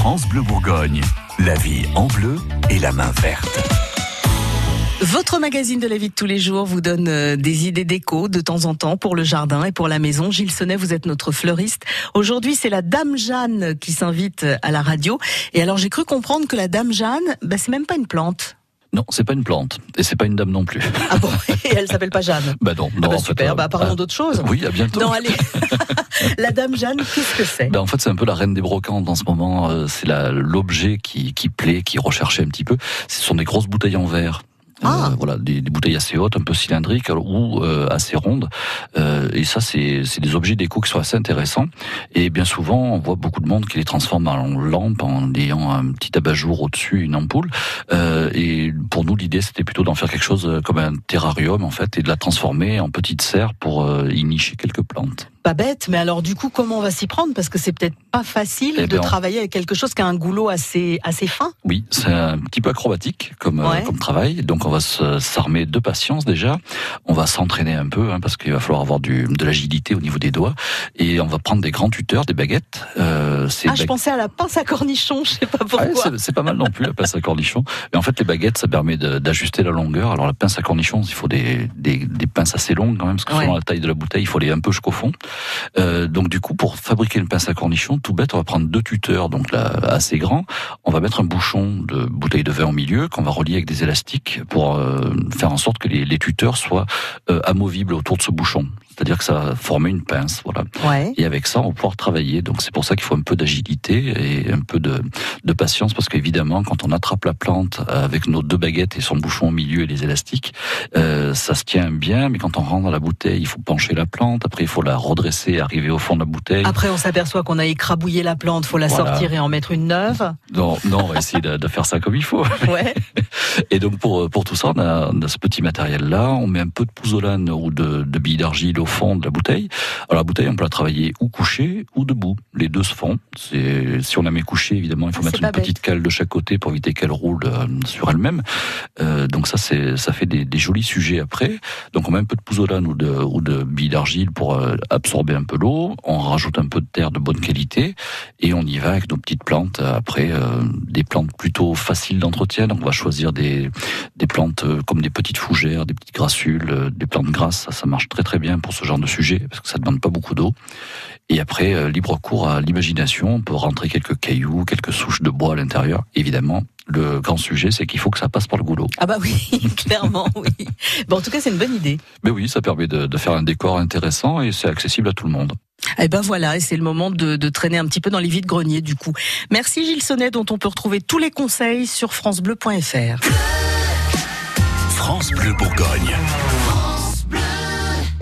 France Bleu Bourgogne, la vie en bleu et la main verte. Votre magazine de la vie de tous les jours vous donne euh, des idées déco de temps en temps pour le jardin et pour la maison. Gilles Sonnet, vous êtes notre fleuriste. Aujourd'hui, c'est la Dame Jeanne qui s'invite à la radio. Et alors, j'ai cru comprendre que la Dame Jeanne, bah, c'est même pas une plante. Non, c'est pas une plante et c'est pas une dame non plus. Ah bon Et elle s'appelle pas Jeanne. Bah non, Ah non. bah en fait, euh, bah parlons ah, d'autre chose. Oui, à bientôt. Non, allez. la Dame Jeanne, qu'est-ce que c'est? Ben, en fait, c'est un peu la reine des brocantes en ce moment. euh, C'est l'objet qui, qui plaît, qui est recherché un petit peu. Ce sont des grosses bouteilles en verre. Euh, Ah. voilà, des, des bouteilles assez hautes, un peu cylindriques ou euh, assez rondes. Euh, et ça, c'est c'est des objets déco qui sont assez intéressants. Et bien souvent, on voit beaucoup de monde qui les transforme en lampe en ayant un petit abat-jour au-dessus, une ampoule. Euh, et pour nous, l'idée, c'était plutôt d'en faire quelque chose euh, comme un terrarium, en fait, et de la transformer en petite serre pour y nicher quelques plantes. Pas bête, mais alors du coup, comment on va s'y prendre? Parce que c'est peut-être pas facile Eh de ben, travailler avec quelque chose qui a un goulot assez assez fin. Oui, c'est un petit peu acrobatique comme, euh, comme travail. Donc on va s'armer de patience déjà. On va s'entraîner un peu hein, parce qu'il va falloir avoir du, de l'agilité au niveau des doigts. Et on va prendre des grands tuteurs, des baguettes. Euh, Ah, je pensais à la pince à cornichon, je sais pas pourquoi. c'est- c'est pas mal non plus la pince à cornichon. Mais en fait, les baguettes, ça permet d'ajuster la longueur. Alors la pince à cornichon, il faut des, des, des pinces assez longues quand même, parce que Ouais. selon la taille de la bouteille, il faut aller un peu jusqu'au fond. Euh, donc du coup, pour fabriquer une pince à cornichon, tout bête, on va prendre deux tuteurs, donc là assez grands. On va mettre un bouchon de bouteille de vin au milieu, qu'on va relier avec des élastiques pour euh, faire en sorte que les, les tuteurs soient euh, amovibles autour de ce bouchon. C'est-à-dire que ça former une pince, voilà. Ouais. Et avec ça, on va pouvoir travailler. Donc c'est pour ça qu'il faut un peu d'agilité et un peu de, de patience, parce qu'évidemment, quand on attrape la plante avec nos deux baguettes et son bouchon au milieu et les élastiques, euh, ça se tient bien. Mais quand on rentre dans la bouteille, il faut pencher la plante. Après, il faut la redresser, arriver au fond de la bouteille. Après, on s'aperçoit qu'on a écrabouillé la plante, faut la Voilà. sortir et en mettre une neuve. Non, non, on va essayer de, de faire ça comme il faut. Ouais. Et donc pour pour tout ça, on a, on a ce petit matériel là. On met un peu de pouzzolane ou de, de billes d'argile au fond de la bouteille. Alors la bouteille, on peut la travailler ou couchée ou debout. Les deux se font. C'est si on la met couchée, évidemment, il faut Ah, mettre une petite cale de chaque côté pour éviter qu'elle roule euh, sur elle-même. Euh, donc ça, c'est ça fait des, des jolis sujets après. Donc on met un peu de pouzzolane ou de ou de billes d'argile pour euh, absorber un peu l'eau. On rajoute un peu de terre de bonne qualité et on y va avec nos petites plantes. Après, euh, des plantes plutôt faciles d'entretien. Donc on va choisir des des plantes euh, comme des petites fougères, des petites grassules, euh, des plantes grasses. Ça, ça marche très très bien pour ce genre de sujet parce que ça demande pas beaucoup d'eau. Et après, euh, libre cours à l'imagination. On peut rentrer quelques cailloux, quelques souches de bois à l'intérieur. Évidemment, le grand sujet, c'est qu'il faut que ça passe par le goulot. Ah bah oui, clairement, oui. Bon, en tout cas, c'est une bonne idée. Mais oui, ça permet de, de faire un décor intéressant et c'est accessible à tout le monde. Eh ben voilà, et c'est le moment de, traîner un petit peu dans les vides greniers du coup. Merci Gilles Sonnet, dont on peut retrouver tous les conseils sur francebleu.fr. France Bleu Bourgogne.